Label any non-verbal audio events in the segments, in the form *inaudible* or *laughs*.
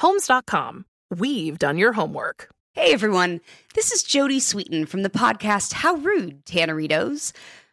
Homes.com. We've done your homework. Hey everyone, this is Jodie Sweetin from the podcast How Rude, Tanneritos.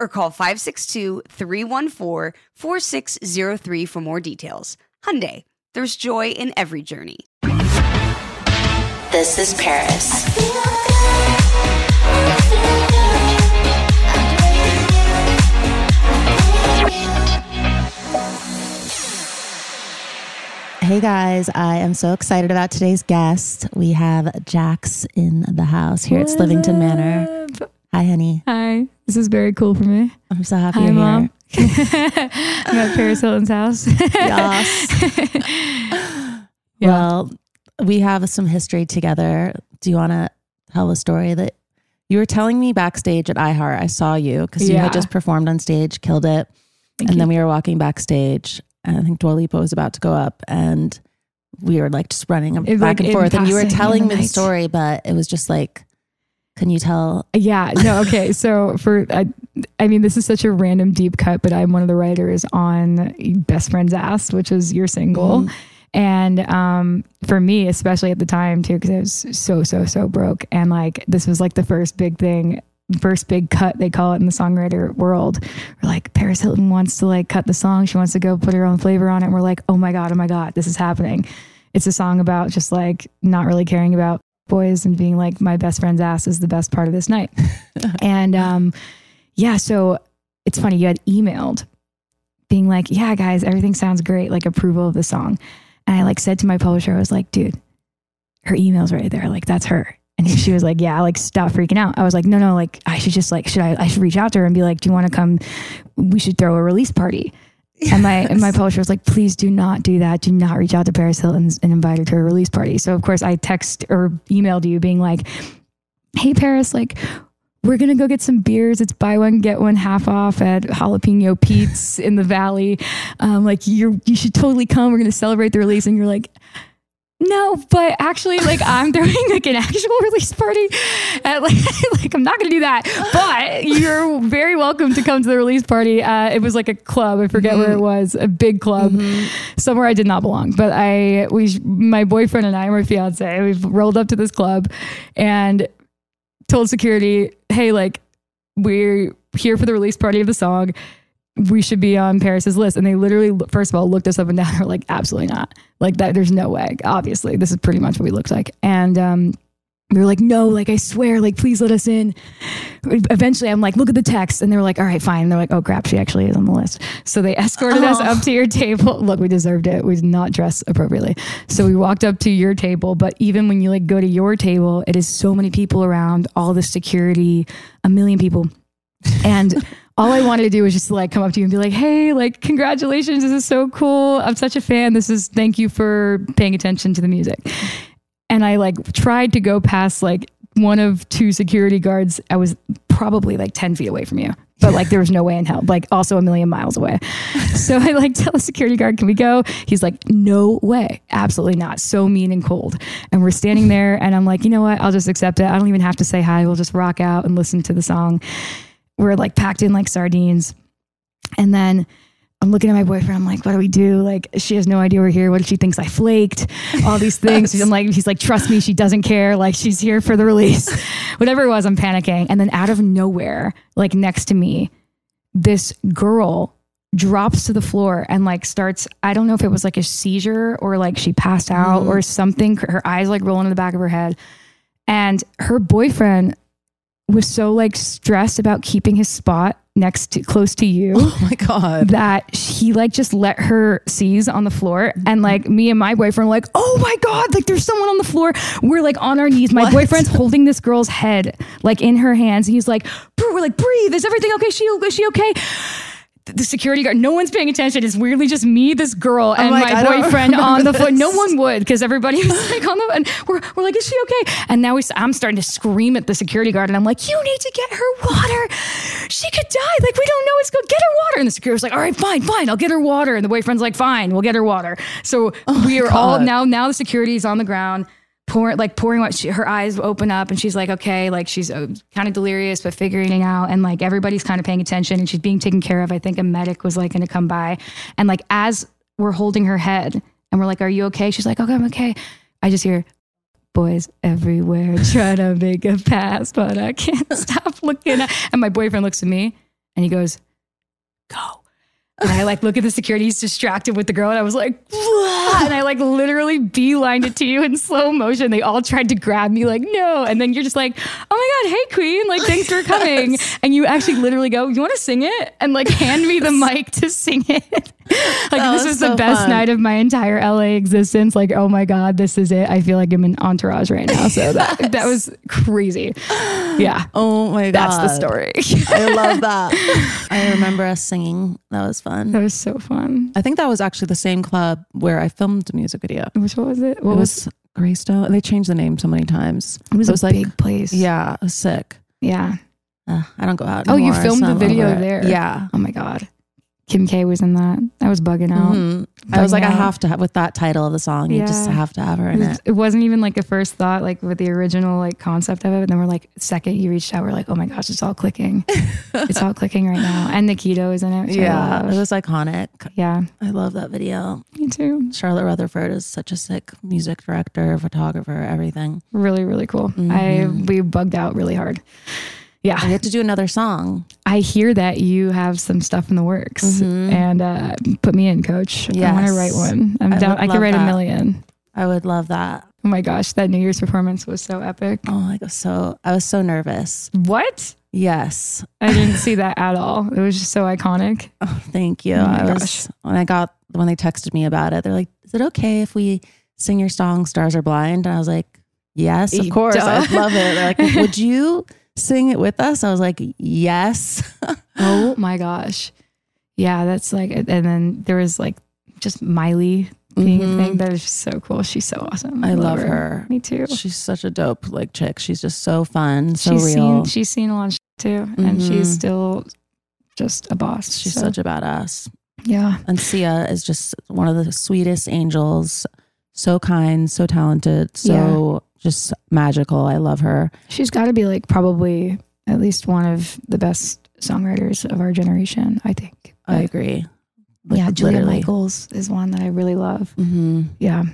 or call 562-314-4603 for more details. Hyundai, there's joy in every journey. This is Paris. Hey guys, I am so excited about today's guest. We have Jax in the house here at Slivington Manor. Hi, honey. Hi. This is very cool for me. I'm so happy Hi, you're Mom. here. *laughs* I'm at Paris Hilton's house. Yes. *laughs* Yeah. Well, we have some history together. Do you want to tell a story that you were telling me backstage at iHeart? I saw you because you Yeah. had just performed on stage, killed it. Thank and you. then we were walking backstage, and I think Dua Lipa was about to go up, and we were like just running It, back like, and forth. And you were telling the me the night. story, but it was just like, can you tell? Yeah, no, okay. *laughs* So for I, I mean, this is such a random deep cut, but I'm one of the writers on Best Friend's Ass, which is your single. Mm-hmm. And um, for me, especially at the time too, because I was so so so broke, and like this was like the first big thing, first big cut they call it in the songwriter world. We're like Paris Hilton wants to like cut the song, she wants to go put her own flavor on it. And we're like, oh my god, oh my god, this is happening. It's a song about just like not really caring about boys and being like my best friend's ass is the best part of this night. *laughs* and um, yeah, so it's funny. You had emailed being like, yeah, guys, everything sounds great, like approval of the song. And I like said to my publisher, I was like, dude, her email's right there. Like that's her. And she was like, yeah, like stop freaking out. I was like, no, no, like I should just like, should I, I should reach out to her and be like, do you want to come? We should throw a release party. And my and my publisher was like, please do not do that. Do not reach out to Paris Hilton and invite her to a release party. So of course I text or emailed you being like, hey Paris, like we're gonna go get some beers. It's buy one get one half off at Jalapeno Pete's in the Valley. Um, like you're you should totally come. We're gonna celebrate the release. And you're like, no, but actually, like I'm *laughs* throwing like an actual release party. At, like, *laughs* like I'm not gonna do that. But you're very welcome to come to the release party. Uh, it was like a club. I forget where it was. A big club somewhere I did not belong. But I we my boyfriend and I, my fiance, we've rolled up to this club and told security, hey, like, we're here for the release party of the song. We should be on Paris's list. And they literally, first of all, looked us up and down. They're like, absolutely not. Like, that, there's no way. Obviously, this is pretty much what we looked like. And, um, we were like, no, like, I swear, like, please let us in. Eventually, I'm like, look at the text. And they were like, all right, fine. And they're like, oh, crap, she actually is on the list. So they escorted us up to your table. Look, we deserved it. We did not dress appropriately. So we walked up to your table. But even when you like go to your table, it is so many people around, all the security, a million people. And all I wanted to do was just like come up to you and be like, hey, like, congratulations. This is so cool. I'm such a fan. This is thank you for paying attention to the music. And I like tried to go past like one of two security guards. I was probably like 10 feet away from you, but like there was no way in hell, like also a million miles away. *laughs* So I like tell the security guard, can we go? He's like, no way. Absolutely not. So mean and cold. And we're standing there and I'm like, you know what? I'll just accept it. I don't even have to say hi. We'll just rock out and listen to the song. We're like packed in like sardines. And then I'm looking at my boyfriend. I'm like, what do we do? Like, she has no idea we're here. What if she thinks I flaked? All these *laughs* things. I'm like, he's like, trust me, she doesn't care. Like, she's here for the release. *laughs* Whatever it was, I'm panicking. And then out of nowhere, like next to me, this girl drops to the floor and like starts i don't know if it was like a seizure or like she passed out mm. or something her eyes like rolling in the back of her head and her boyfriend was so like stressed about keeping his spot next to close to you Oh my God. that he like just let her seize on the floor. And mm-hmm. like me and my boyfriend were like oh my god like there's someone on the floor. We're like on our knees. My What? boyfriend's holding this girl's head like in her hands. And he's like "Bro," we're like breathe. Is everything okay? She is she okay the security guard, no one's paying attention. It's weirdly just me, this girl, and like, my boyfriend on the foot. No one would because everybody was *laughs* like on the and we're, we're like, is she okay? And now we, I'm starting to scream at the security guard, and I'm like, you need to get her water. She could die. Like we don't know what's going. Get her water. And the security was like, all right, fine, fine, I'll get her water. And the boyfriend's like, fine, we'll get her water. So we are all now. Now the security is on the ground. Pouring, like pouring what she, her eyes open up and she's like okay like she's uh, kind of delirious but figuring it out. And like everybody's kind of paying attention and she's being taken care of. I think a medic was like going to come by. And like as we're holding her head and we're like are you okay? She's like okay i'm okay. I just hear boys everywhere *laughs* try to make a pass but i can't *laughs* stop looking at and my boyfriend looks at me and he goes go and I like look at the security, he's distracted with the girl, and I was like, "Wah!" and I like literally beelined it to you in slow motion. They all tried to grab me, like, no. And then you're just like, oh my God, hey queen, like thanks for coming. *laughs* And you actually literally go, You want to sing it? And like hand me the *laughs* mic to sing it. *laughs* like That this was was the best fun. night of my entire LA existence. Like, oh my God, this is it. I feel like I'm in entourage right now. So that that was crazy. Yeah. Oh my God. That's the story. I love that. I remember us singing. That was fun. That was so fun. I think that was actually the same club where I filmed a music video. Which what was it? What It was Greystone. They changed the name so many times. It was, It was a like- big place. Yeah, it was sick. Yeah. Uh, I don't go out. Oh, you filmed so the video there. Yeah. Oh my God. Kim K was in that. I was bugging out. Mhm. I was like, I have to have with that title of the song. You just have to have her It, in was, it. it wasn't even like a first thought, like with the original like concept of it. But then we're like, second you reached out, we're like, oh my gosh, it's all clicking. *laughs* it's all clicking right now. And Nikito is in it. Yeah, it was iconic. yeah. I love that video. Me too. Charlotte Rutherford is such a sick music director, photographer, everything. Really, really cool. Mm-hmm. I we bugged out really hard. Yeah. I get to do another song. I hear that you have some stuff in the works and uh, put me in, coach. I want to write one. I'm I down. I could write a million. I would love that. Oh my gosh, that New Year's performance was so epic. Oh, I was so I was so nervous. What? Yes, I didn't see that at all. It was just so iconic. *laughs* Oh, thank you. Oh I was gosh. when I got when they texted me about it. They're like, "Is it okay if we sing your song Stars Are Blind?" And I was like, "Yes, of course. I love it." They're like, *laughs* "Would you sing it with us?" I was like, "Yes." *laughs* Oh my gosh. Yeah, that's like, and then there was like just Miley being a thing. That is just so cool. She's so awesome. Mm-hmm. I love her. Me too. She's such a dope like chick. She's just so fun, so she's real. seen she's seen a lot of shit too, and she's Mhm. still just a boss. She's So, such a badass. yeah. And Sia is just one of the sweetest angels. So kind, so talented, so just magical. I love her. She's got to be like probably at least one of the best songwriters of our generation. I think. I agree. Like, yeah, Julia. Michaels is one that I really love. hmm Yeah,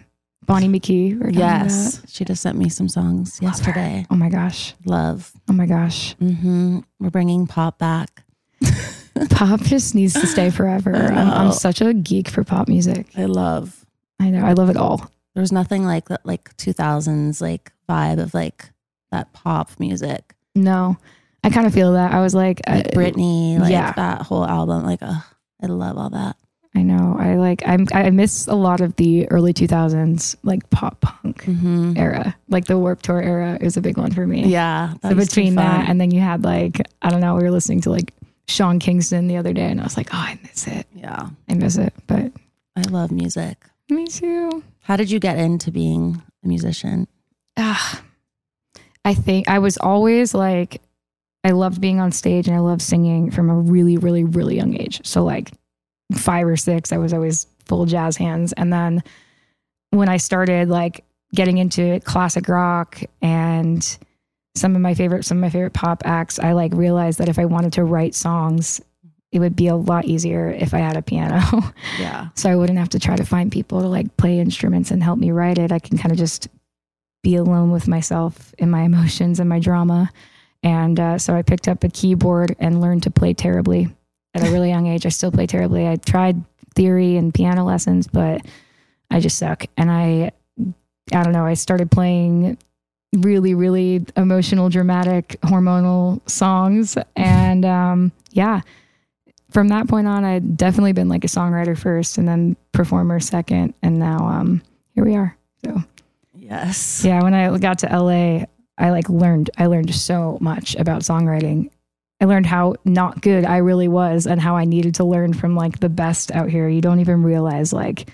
Bonnie McKee. Yes, she just sent me some songs Love her. yesterday. Oh my gosh. Love. Oh my gosh. hmm We're bringing pop back. *laughs* *laughs* Pop just needs to stay forever. I'm, I'm such a geek for pop music. I love. I know. I love it all. There's nothing like that, like 2000s like vibe of like that pop music. No, I kind of feel that. I was like, Like uh, Britney, like yeah. that whole album. Like, uh, I love all that. I know. I like. I'm. I miss a lot of the early 2000s like pop punk hmm era. Like the Warped Tour era is a big one for me. Yeah. So used to be between that and then you had like I don't know. We were listening to like Sean Kingston the other day, and I was like, oh, I miss it. yeah, I miss it. But I love music. me too. How did you get into being a musician? Ah, I think I was always like, I loved being on stage and I loved singing from a really, really, really young age. So, like five or six, I was always full jazz hands. And then when I started like getting into classic rock and some of my favorite, some of my favorite pop acts, I like realized that if I wanted to write songs, it would be a lot easier if I had a piano. *laughs* Yeah. so I wouldn't have to try to find people to like play instruments and help me write it. I can kind of just be alone with myself and my *laughs* emotions and my drama. And uh, so I picked up a keyboard and learned to play terribly at a really young age. I still play terribly. I tried theory and piano lessons, but I just suck. And I, I don't know, I started playing really, really emotional, dramatic, hormonal songs. And um, yeah, from that point on, I'd definitely been like a songwriter first and then performer second. And now um, here we are. So Yes. yeah, when I got to LA, I like learned I learned so much about songwriting. I learned how not good I really was and how I needed to learn from like the best out here. You don't even realize like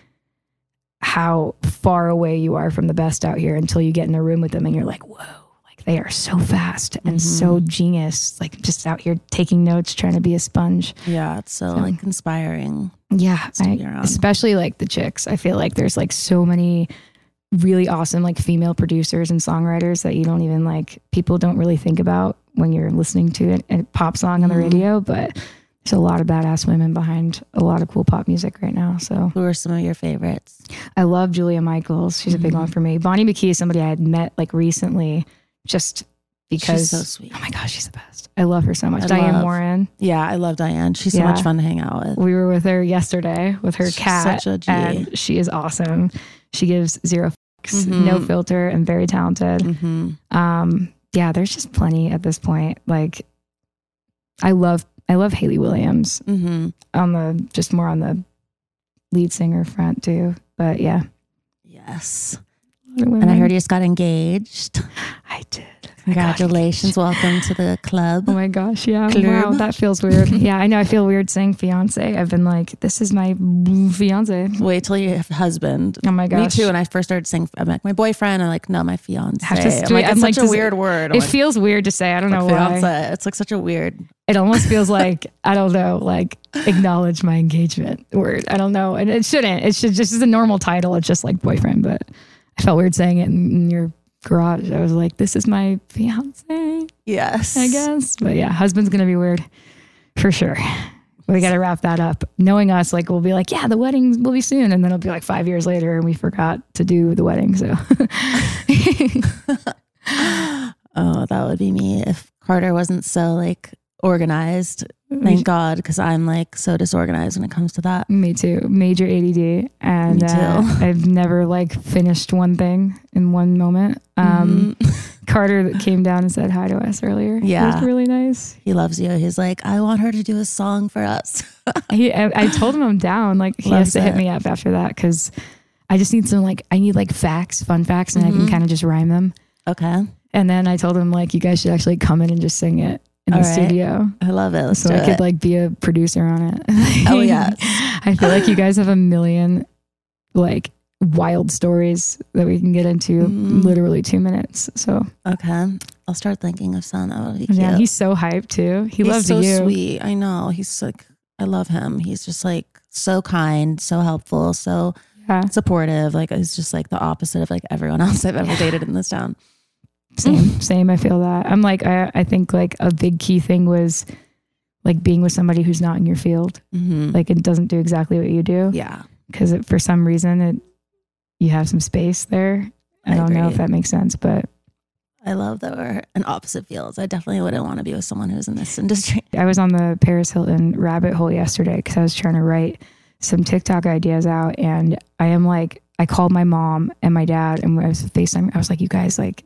how far away you are from the best out here until you get in a room with them and you're like, whoa, they are so fast and so genius. Like just out here taking notes, trying to be a sponge. Yeah. It's so, like inspiring. Yeah, I- especially like the chicks. I feel like there's like so many really awesome like female producers and songwriters that you don't even like people don't really think about when you're listening to a pop song on the Mhm. radio, but there's a lot of badass women behind a lot of cool pop music right now. So Who are some of your favorites? I love Julia Michaels. She's a big Mhm. one for me. Bonnie McKee is somebody I had met like recently just because She's so sweet. oh my gosh, she's the best. I love her so much. I Diane love- Warren. Yeah. I love Diane. She's so much fun to hang out with. We were with her yesterday with her She's cat, such a G. and she is awesome. She gives zero fucks, no Mhm. filter, and very talented. hmm Um, yeah, there's just plenty at this point. Like, I love, I love Hayley Williams hmm on the just more on the lead singer front too. But yeah, Yes. And I heard you just got engaged. I did. Congratulations. Welcome to the club. Oh my gosh, yeah. Wow, that feels weird. yeah, I know. I feel weird saying fiance. I've been like, this is my fiance. Wait till you have a husband. Oh my gosh. Me too. And I first started saying, I'm like, my boyfriend. I'm like, no, my fiance. Have to I'm like, it's I'm like, such a does it- weird word. I'm It like, feels weird to say. I don't know why. fiance. It's like such a weird. it almost feels like I don't know, like acknowledge my engagement word. I don't know, and it shouldn't. It should just is a normal title. It's just like boyfriend, but I felt weird saying it in, your garage. I was like, this is my fiance, Yes. I guess. But yeah, husband's gonna be weird for sure. We got to wrap that up. Knowing us, like we'll be like, yeah, the wedding will be soon, and then it'll be like five years later, and we forgot to do the wedding. So *laughs* Oh, that would be me if Carter wasn't so like organized. Thank God, because I'm like so disorganized when it comes to that. Me too. Major ADD, and Me too. uh, *laughs* I've never like finished one thing in one moment. Um, *laughs* Carter that came down and said hi to us earlier. He Yeah. was really nice. He loves you. He's like, I want her to do a song for us. *laughs* He, I, I told him I'm down. Like he Loves has to hit me up after that because I just need some like I need like facts, fun facts, and I can Mhm. kind of just rhyme them. okay. And then I told him like you guys should actually come in and just sing it in All the right. studio. I love it. Let's so I it. could like be a producer on it. *laughs* Oh, yeah. *laughs* I feel like you guys have a million like wild stories that we can get into Mhm. literally two minutes. So okay. I'll start thinking of some. That would be cute. yeah, he's so hyped too. He He's loves so you. sweet. I know. He's like, I love him. He's just like so kind, so helpful, so Yeah. supportive. Like he's just like the opposite of like everyone *laughs* else I've ever dated in this town. Same, *laughs* same. I feel that. I'm like, I, I think like a big key thing was like being with somebody who's not in your field, Mm-hmm. like it doesn't do exactly what you do yeah. because for some reason it you have some space there. I, I don't know if that makes sense, but I love that we're in opposite fields. I definitely wouldn't want to be with someone who's in this industry. *laughs* I was on the Paris Hilton rabbit hole yesterday because I was trying to write some TikTok ideas out, and I am like, I called my mom and my dad, and I was FaceTime, I was like, you guys like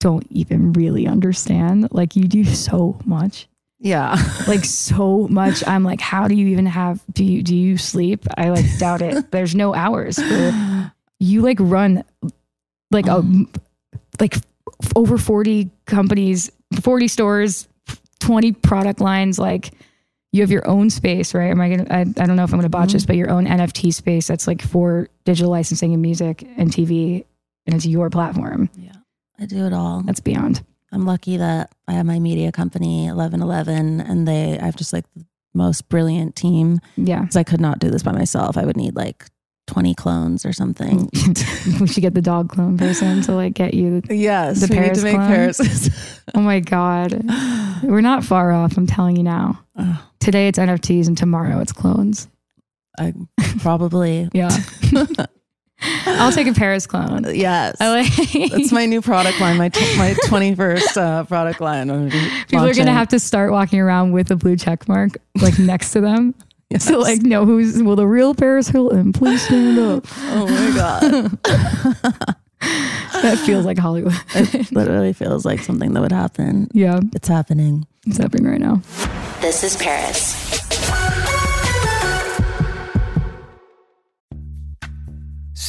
don't even really understand. Like you do so much, Yeah. *laughs* like so much. I'm like, how do you even have? Do you do you sleep? I like doubt it. *laughs* There's no hours for you. Like run like a um. like f- over 40 companies 40 stores 20 product lines like you have your own space right am i gonna i, I don't know if i'm gonna botch this mm-hmm. but your own nft space that's like for digital licensing and music and tv and it's your platform yeah. I do it all. that's beyond I'm lucky that I have my media company, 1111, and they, I have just like the most brilliant team Yeah. because I could not do this by myself. I would need like 20 clones or something. *laughs* we should get the dog clone person to like get you. *laughs* Yes, The we need Paris to make clone? Paris. *laughs* Oh my God. We're not far off. I'm telling you now. Oh, Today it's NFTs and tomorrow it's clones. I probably. Yeah. *laughs* I'll take a Paris clone. Yes. I like That's my new product line, my t- my *laughs* 21st uh, product line. I'm People are gonna have to start walking around with a blue check mark like *laughs* next to them. Yes. So like know who's well the real Paris Hilton, please stand up. Oh my god. That feels like Hollywood. it literally feels like something that would happen. yeah, It's happening. it's happening right now. This is Paris.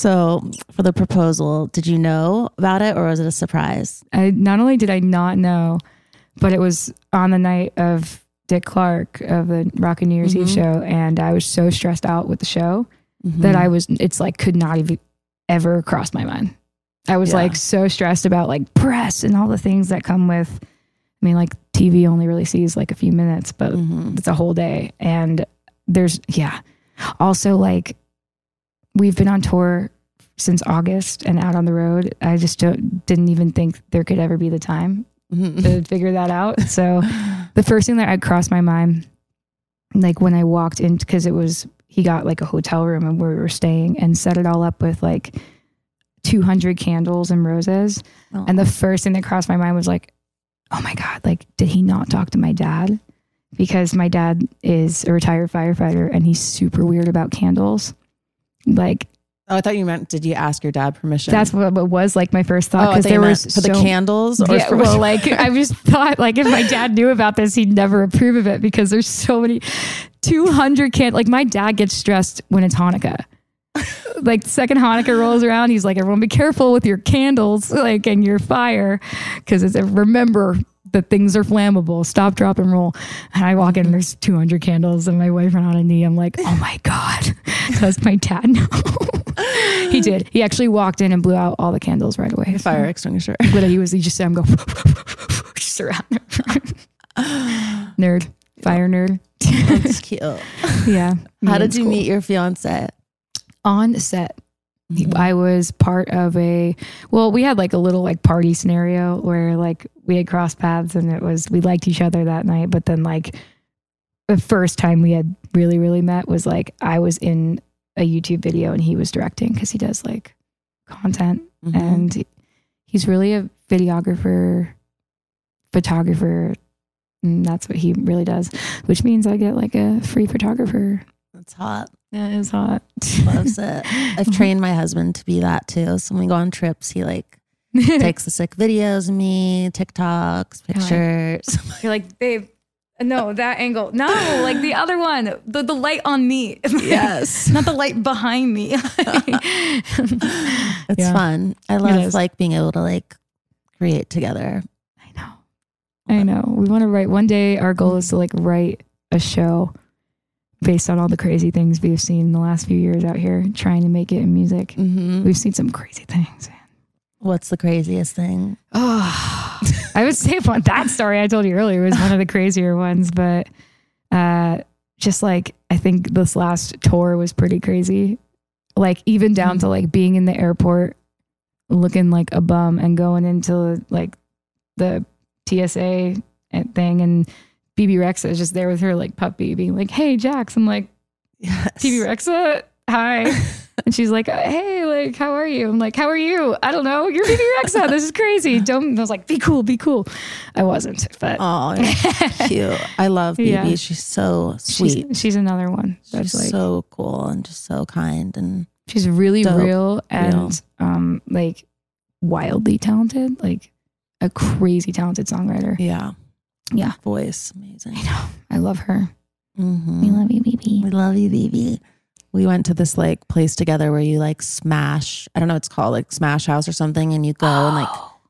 So, for the proposal, did you know about it or was it a surprise? I not only did I not know, but it was on the night of Dick Clark of the Rock and New Year's Eve Mhm. show, and I was so stressed out with the show that Mm-hmm. I was. It's like could not even ever cross my mind. I was Yeah. like so stressed about like press and all the things that come with. I mean, like TV only really sees like a few minutes, but Mhm. it's a whole day, and there's yeah. Also, like we've been on tour since August and out on the road. I just don't, didn't even think there could ever be the time Mhm. to figure that out. So the first thing that I crossed my mind, like when I walked in, because it was he got like a hotel room and where we were staying and set it all up with like 200 candles and roses. Oh. And the first thing that crossed my mind was like, oh my God, like, did he not talk to my dad? Because my dad is a retired firefighter and he's super weird about candles. Like, oh, I thought you meant, did you ask your dad permission? that's what, was like my first oh, thought. Because you there was for the candles or yeah, well, *laughs* like I just thought, like if my dad knew about this, he'd never approve of it because there's so many, two hundred can. Like my dad gets stressed when it's Hanukkah. like second Hanukkah rolls around. He's like, everyone be careful with your candles, like, and your fire. Cause it's a, remember that things are flammable. Stop, drop, and roll. And I walk in and there's 200 candles and my boyfriend on a knee. I'm like, oh my God. *laughs* Does my dad know? *laughs* he *laughs* did. He actually walked in and blew out all the candles right away. Fire extinguisher. But he was, he just said, I'm go just around. nerd, fire nerd. That's cute. Yeah. How did you school. meet your fiance? on set? Mm-hmm. I was part of a well, we had like a little like party scenario where like we had crossed paths and it was we liked each other that night, but then like the first time we had really really met was like I was in a YouTube video and he was directing because he does like content Mhm. and he's really a videographer, photographer. And that's what he really does, which means I get like a free photographer. That's hot. Yeah, it's hot. Loves it. *laughs* I've trained my husband to be that too. So when we go on trips, he like *laughs* takes the sick videos of me, TikToks, pictures. *laughs* You're like, babe, no, that angle. No, like the other one, the, the light on me. Yes. Not the light behind me. It's Yeah. fun. I love is. like being able to like create together. I know. I know. We want to write one day. Our goal is to like write a show based on all the crazy things we've seen in the last few years out here, trying to make it in music. Mm-hmm. We've seen some crazy things. What's the craziest thing? Oh, *sighs* I would say one, that story I told you earlier was one of the crazier ones, but uh, just like I think this last tour was pretty crazy. Like even down to like being in the airport, looking like a bum, and going into like the TSA thing, and Bebe Rexha is just there with her like puppy, being like, "Hey, Jax," I'm like, Yes. "Bebe Rexha, hi." *laughs* And she's like, hey, like, how are you? I'm like, how are you? I don't know. You're Bebe Rexha. This is crazy. Don't. I was like, be cool, be cool. I wasn't, but Oh, cute. I love Bebe. Yeah. She's so sweet. she's, she's another one. That's She's like, so cool and just so kind and she's really dope. real and Real. um, like wildly talented, like a crazy talented songwriter. yeah, Yeah, voice amazing. I know. I love her. Mm-hmm. We love you, Bebe. We love you, Bebe. We went to this like place together where you like smash. I don't know what it's called, like Smash House or something, and you go and like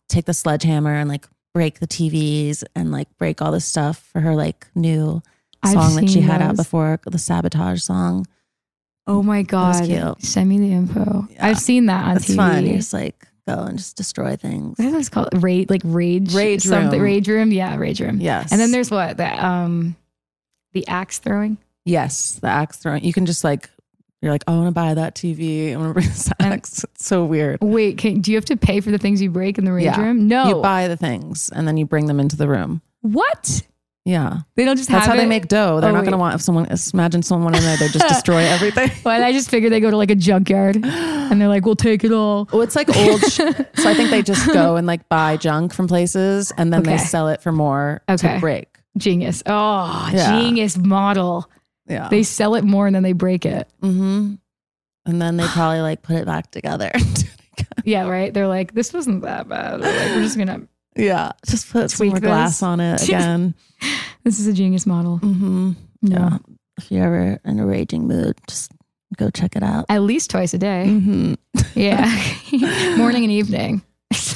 take the sledgehammer and like break the TVs and like break all this stuff for her like new I've song that she had out before, the sabotage song. Oh my god! cute. Send me the info. Yeah. I've seen that on It's TV. fun. Just like go and just destroy things. I think it's called? Rage, like rage, Rage something. room. Rage room. Yeah, rage room. Yes. And then there's what the um, the axe throwing. Yes, the axe throwing. You can just like, you're like, oh, I want to buy that TV. I want to bring this And- axe. It's so weird. Wait, can, do you have to pay for the things you break in the rage Yeah. room? No. You buy the things and then you bring them into the room. what? Yeah. They don't just That's have how they make dough. They're Oh, not going to want if someone, imagine someone in there, they just *laughs* destroy everything. Well, I just figured they go to like a junkyard and they're like, "We'll take it all." Oh, it's like old. sh- so I think they just go *laughs* and like buy junk from places and then they sell it for more Okay. to break. Genius. Oh, Yeah. genius model. Yeah. They sell it more and then they break it. Mm-hmm. And then they probably like put it back together. *laughs* Yeah, right. They're like, "This wasn't that bad." Like, We're just gonna. Yeah. just put some more this. glass on it *laughs* again. This is a genius model. Mm-hmm. Yeah. Yeah. If you're ever in a raging mood, just go check it out. At least twice a day. Mm-hmm. *laughs* Yeah, *laughs* morning and evening.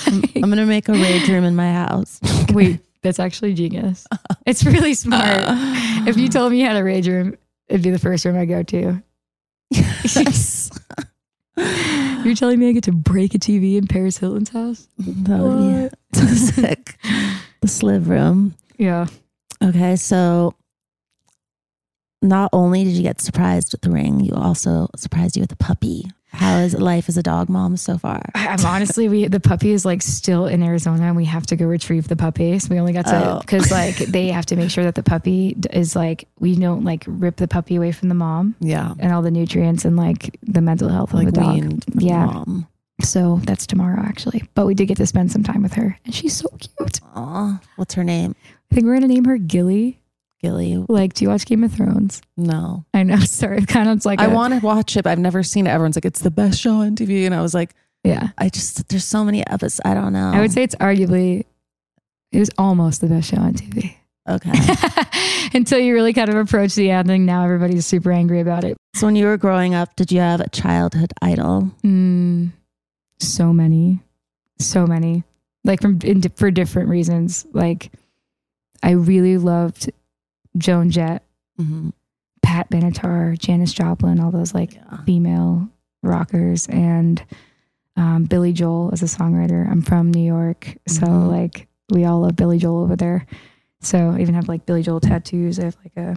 I'm gonna make a rage room in my house. Wait, that's actually genius. It's really smart. if you told me you had a rage room, it'd be the first room I go to. yes. You're telling me I get to break a TV in Paris Hilton's house? That would be so sick. The sliv room. Yeah. Okay, so not only did you get surprised with the ring, you also surprised you with a puppy. How is life as a dog mom so far? I'm honestly, we the puppy is like still in Arizona, and we have to go retrieve the puppy. So we only got to Oh. because like they have to make sure that the puppy is like we don't like rip the puppy away from the mom Yeah. and all the nutrients and like the mental health of the dog. Yeah. mom. So that's tomorrow actually, but we did get to spend some time with her, and she's so cute. Aw, what's her name? I think we're gonna name her Gilly. Gilly. Like, do you watch Game of Thrones? No. I know. *laughs* Sorry, it kind of like I a- want to watch it, but I've never seen it. Everyone's like, it's the best show on TV. And I was like, Yeah, I just there's so many episodes. I don't know. I would say it's arguably, it was almost the best show on TV. Okay. *laughs* until you really kind of approach the ending. Now everybody's super angry about it. so when you were growing up, did you have a childhood idol? Mm, so many, so many, like from in, for different reasons. Like I really loved Joan Jett, Mm-hmm. Pat Benatar, Janis Joplin, all those like female rockers, and um, Billy Joel as a songwriter. I'm from New York, so Mhm. like we all love Billy Joel over there. So I even have like Billy Joel tattoos. I have like a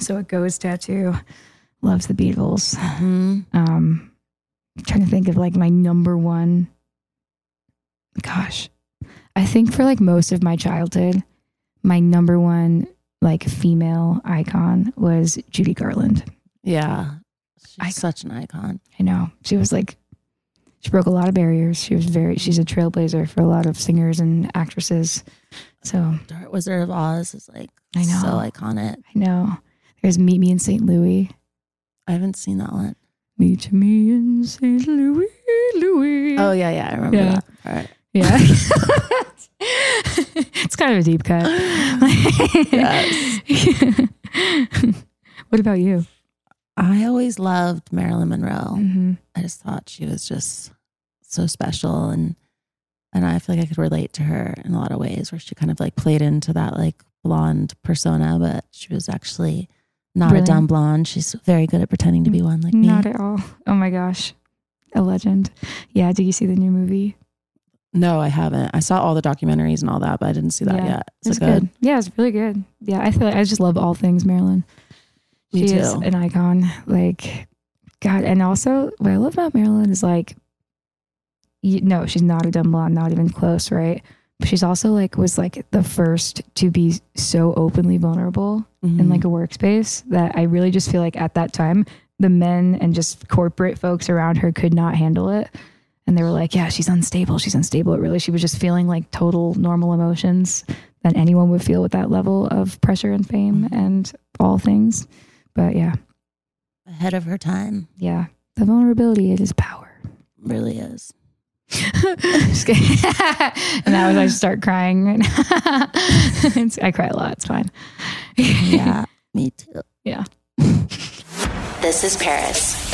so it goes tattoo. Loves the Beatles. Mm-hmm. Um, I'm trying to think of like my number one. Gosh, I think for like most of my childhood, my number one like female icon was Judy Garland. Yeah. She's such an icon. I know she was like, she broke a lot of barriers. She was very, she's a trailblazer for a lot of singers and actresses. So Wizard of Oz is like I know. so iconic. I know there's Meet Me in St. Louis. I haven't seen that one. Meet me in St. Louis, Louis. Oh yeah, yeah, I remember Yeah. that part. Yeah. *laughs* it's kind of a deep cut. what about you? I always loved Marilyn Monroe. Mm-hmm. I just thought she was just so special and and I feel like I could relate to her in a lot of ways where she kind of like played into that like blonde persona, but she was actually not Really? a dumb blonde. She's very good at pretending to be one like me. Not at all. Oh my gosh. A legend. Yeah. Did you see the new movie? No, I haven't. I saw all the documentaries and all that, but I didn't see that Yeah, yet. Is It's it good? Yeah, it's really good. Yeah, I feel like I just love all things Marilyn. Me she is an icon. Like, God, and also what I love about Marilyn is like, you, no, she's not a dumb blonde, not even close, right? But she's also like was like the first to be so openly vulnerable in Mhm. like a workspace that I really just feel like at that time the men and just corporate folks around her could not handle it. And they were like, yeah, she's unstable. She's unstable. It really, she was just feeling like total normal emotions that anyone would feel with that level of pressure and fame mm-hmm. and all things. But yeah, ahead of her time. yeah, the vulnerability, it is power. Really is. *laughs* Just kidding. *laughs* and that was, I just start crying. Right now. *laughs* I cry a lot. It's fine. Yeah, me too. Yeah. This is Paris.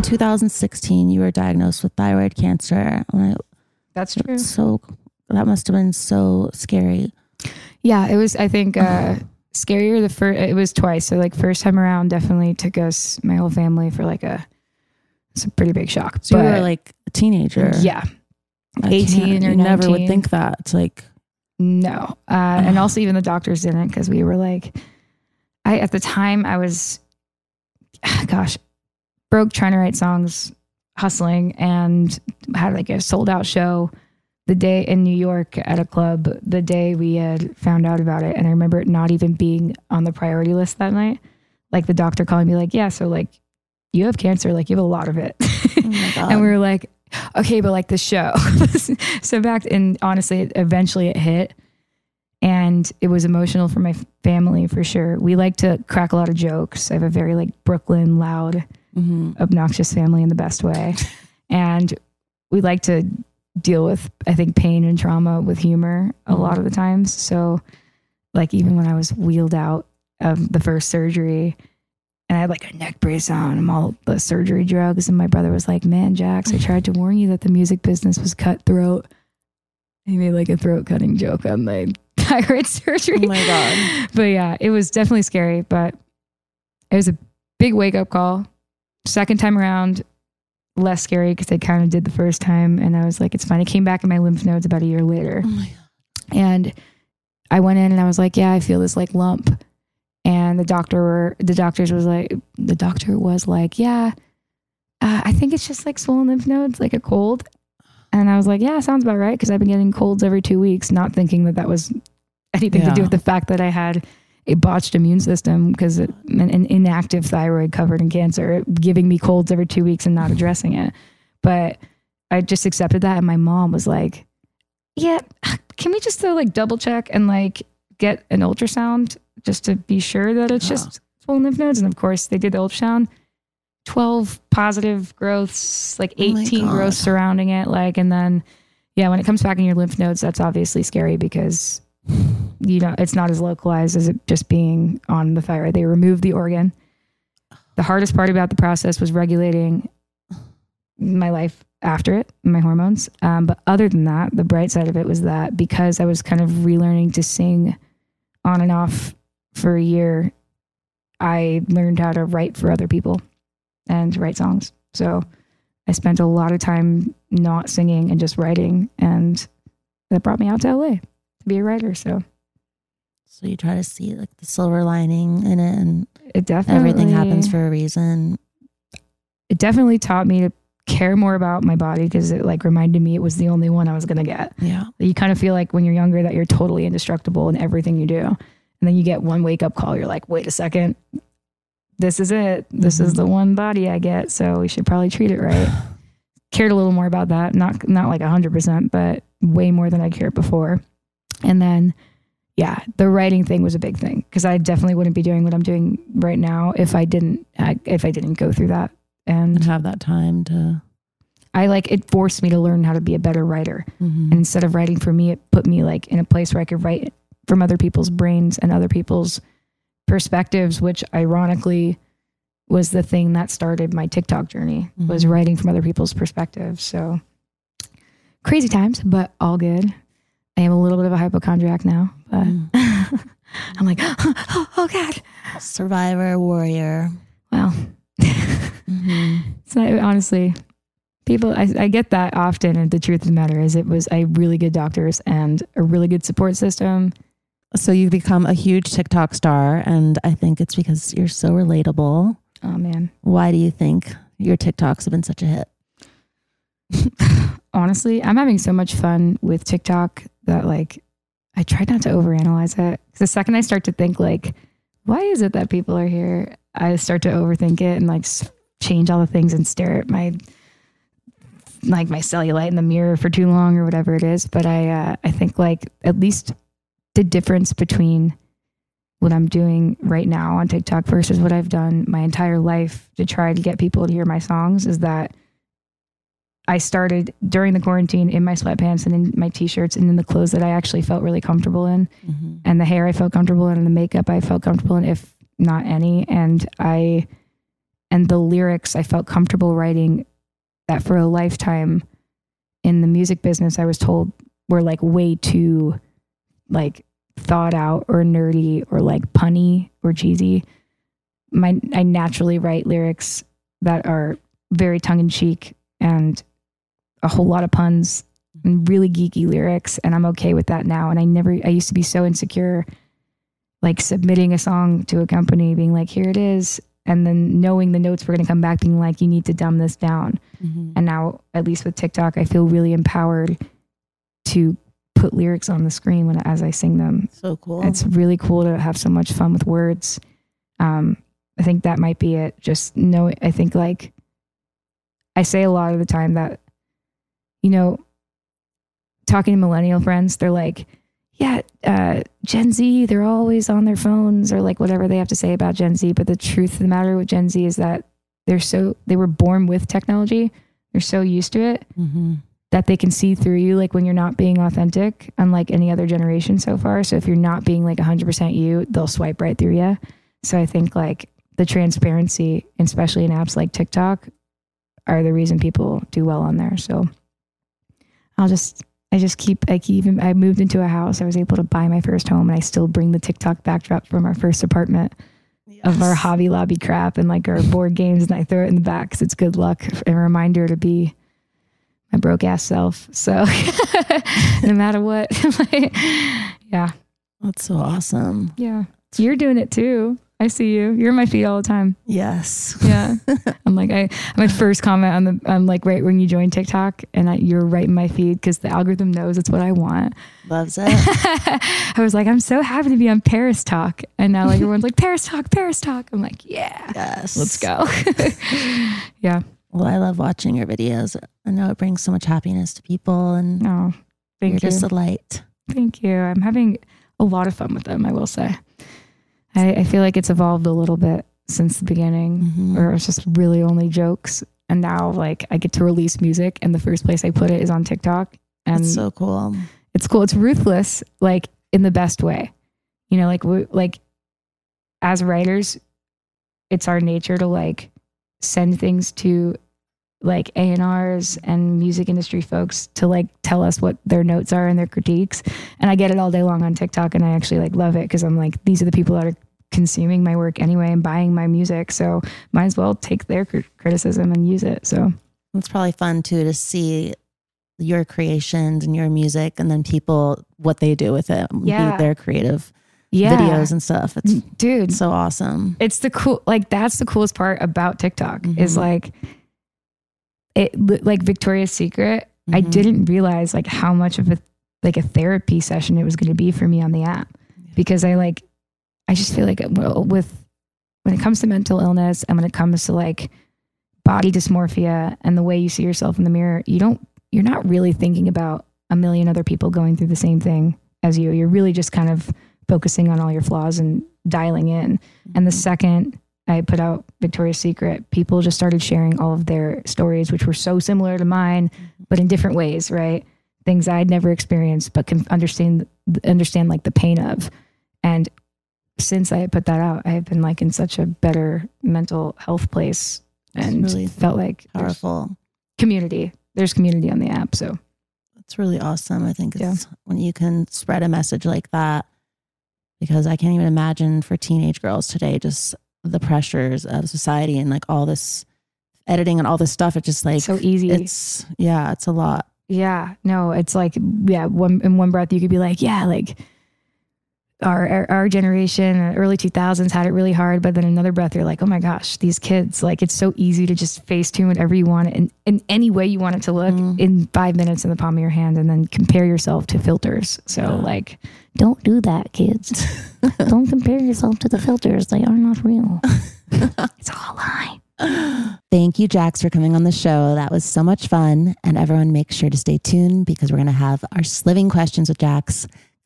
In 2016, you were diagnosed with thyroid cancer. I- That's true. So that must have been so scary. Yeah, it was. I think uh, scarier the first. It was twice. So like first time around, definitely took us my whole family for like a It's a pretty big shock. So you were like a teenager. yeah, I 18 or You never would think that. It's like, No. Uh, and *sighs* also, even the doctors didn't because we were like, I, at the time, I was, *sighs* gosh, broke trying to write songs, hustling, and had like a sold out show the day in New York at a club the day we had found out about it. And I remember it not even being on the priority list that night. Like the doctor calling me, like, yeah, so like you have cancer, like you have a lot of it. oh *laughs* and we were like, okay, but like the show. *laughs* so back and honestly, eventually it hit, and it was emotional for my family for sure. We like to crack a lot of jokes. I have a very like Brooklyn loud, Mhm. obnoxious family in the best way, *laughs* and we like to deal with I think pain and trauma with humor a lot of the times. So, like even when I was wheeled out of the first surgery and I had like a neck brace on and all the surgery drugs. And my brother was like, Man, Jax, I tried to warn you that the music business was cutthroat. He made like a throat cutting joke on my *laughs* thyroid surgery. Oh my God. *laughs* But yeah, it was definitely scary, but it was a big wake up call. Second time around, less scary because I kind of did the first time. And I was like, it's fine. It came back in my lymph nodes about a year later. Oh my God. And I went in and I was like, yeah, I feel this like lump. And the doctor were, the doctors was like, the doctor was like, yeah, uh, I think it's just like swollen lymph nodes, like a cold. And I was like, yeah, sounds about right. Cause I've been getting colds every two weeks, not thinking that that was anything to do with the fact that I had a botched immune system because an, an inactive thyroid covered in cancer, giving me colds every two weeks and not addressing it. But I just accepted that. And my mom was like, yeah, can we just uh, like double check and like get an ultrasound just to be sure that it's just swollen lymph nodes? And of course, they did the ultrasound. 12 positive growths, like Oh 18 God. growths surrounding it. Like, and then, yeah, when it comes back in your lymph nodes, that's obviously scary because you know it's not as localized as it just being on the thyroid. They removed the organ. The hardest part about the process was regulating my life after it, my hormones. Um, but other than that, the bright side of it was that because I was kind of relearning to sing on and off for a year, I learned how to write for other people and write songs. So I spent a lot of time not singing and just writing, and that brought me out to LA to be a writer. So So you try to see like the silver lining in it and it definitely everything happens for a reason. it definitely taught me to care more about my body because it like reminded me it was the only one I was gonna get. Yeah. You kind of feel like when you're younger that you're totally indestructible in everything you do. And then you get one wake up call, you're like, wait a second, this is it. This is mm-hmm. the one body I get. So we should probably treat it right. *sighs* Cared a little more about that. Not not like hundred percent, but way more than I cared before. And then yeah, the writing thing was a big thing because I definitely wouldn't be doing what I'm doing right now if I didn't if I didn't go through that. And And have that time to I like it forced me to learn how to be a better writer. Mhm. And instead of writing for me, it put me like in a place where I could write from other people's brains and other people's perspectives, which ironically was the thing that started my TikTok journey was Mhm. writing from other people's perspectives. So crazy times, but all good. I am a little bit of a hypochondriac now, but Mm. *laughs* I'm like, *gasps* oh, oh God. survivor, warrior. Well, Mhm. *laughs* So I, honestly, people, I, I get that often. And the truth of the matter is, it was have really good doctors and a really good support system. So you've become a huge TikTok star, and I think it's because you're so relatable. Oh man, Why do you think your TikToks have been such a hit? *laughs* honestly, I'm having so much fun with TikTok that like I try not to overanalyze it. the second I start to think like, why is it that people are here? I start to overthink it and like change all the things and stare at my like my cellulite in the mirror for too long or whatever it is. But I uh, I think like at least the difference between what I'm doing right now on TikTok versus what I've done my entire life to try to get people to hear my songs is that I started during the quarantine in my sweatpants and in my t-shirts and in the clothes that I actually felt really comfortable in. Mhm. and the hair I felt comfortable in and the makeup I felt comfortable in if not any. And I and the lyrics I felt comfortable writing that for a lifetime in the music business I was told were like way too like thought out or nerdy or like punny or cheesy. My I naturally write lyrics that are very tongue in cheek and a whole lot of puns and really geeky lyrics. And I'm okay with that now. And I never, I used to be so insecure, like submitting a song to a company, being like, here it is. And then knowing the notes were going to come back, being like, you need to dumb this down. Mhm. And now, at least with TikTok, I feel really empowered to put lyrics on the screen when as I sing them. So cool. It's really cool to have so much fun with words. Um, I think that might be it. Just know, I think like I say a lot of the time that, you know, talking to millennial friends, they're like, yeah, uh, Gen Z, they're always on their phones or like whatever they have to say about Gen Z. But the truth of the matter with Gen Z is that they're so, they were born with technology. They're so used to it Mhm. that they can see through you like when you're not being authentic unlike any other generation so far so if you're not being like 100% you they'll swipe right through you so i think like the transparency especially in apps like tiktok are the reason people do well on there so i'll just i just keep i keep even i moved into a house i was able to buy my first home and i still bring the tiktok backdrop from our first apartment of our hobby lobby crap and like our board games and i throw it in the back because it's good luck and a reminder to be my broke ass self. So *laughs* no matter what, *laughs* like, yeah, That's so awesome. yeah, you're doing it too. I see you. You're in my feed all the time. Yes. Yeah, *laughs* I'm like I my first comment on the I'm like right when you join TikTok and I, you're right in my feed because the algorithm knows it's what I want. Loves *laughs* it. I was like, I'm so happy to be on Paris Talk, and now like everyone's like *laughs* Paris Talk, Paris Talk. I'm like, yeah, yes. let's go. yeah. Well, I love watching your videos. I know it brings so much happiness to people and Oh, you're you. just a light. Thank you. I'm having a lot of fun with them, I will say. I, I feel like it's evolved a little bit since the beginning, Mhm. where it's just really only jokes. And now, like, I get to release music, and the first place I put it is on TikTok. And That's so cool. it's cool. It's ruthless, like in the best way. You know, like we like as writers, it's our nature to like send things to like A and music industry folks to like tell us what their notes are and their critiques. And I get it all day long on TikTok, and I actually like love it because I'm like, these are the people that are consuming my work anyway and buying my music, so might as well take their cr- criticism and use it. So It's probably fun too to see your creations and your music and then people what they do with it. Yeah. Their creative yeah, videos and stuff. It's dude, so awesome. it's the cool like that's the coolest part about TikTok is Mhm. like it like Victoria's Secret. I Mhm. didn't realize like how much of a like a therapy session it was going to be for me on the app because I like I just feel like well, with when it comes to mental illness and when it comes to like body dysmorphia and the way you see yourself in the mirror, you don't you're not really thinking about a million other people going through the same thing as you. You're really just kind of focusing on all your flaws and dialing in. And the second I put out Victoria's Secret, people just started sharing all of their stories, which were so similar to mine, mm-hmm. but in different ways, right? Things I'd never experienced, but can understand understand like the pain of. And since I had put that out, I have been like in such a better mental health place and really felt like Powerful. community. There's community on the app. So It's really awesome. I think Yeah. it's when you can spread a message like that because I can't even imagine for teenage girls today just the pressures of society and like all this editing and all this stuff. It's just like so easy. it's yeah, it's a lot. Yeah, no, it's like yeah, one in one breath you could be like, yeah, like our our, our generation, uh, early two thousands had it really hard, but then another breath you're like, oh my gosh, these kids, like it's so easy to just face tune whatever you want in in any way you want it to look in five minutes in the palm of your hand, and then compare yourself to filters. So like, don't do that, kids. *laughs* don't compare yourself to the filters; they are not real. *laughs* it's all a lie. Thank you, Jax, for coming on the show. That was so much fun. And everyone, make sure to stay tuned because we're going to have our sliving questions with Jax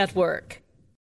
Network.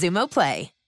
Xumo Play.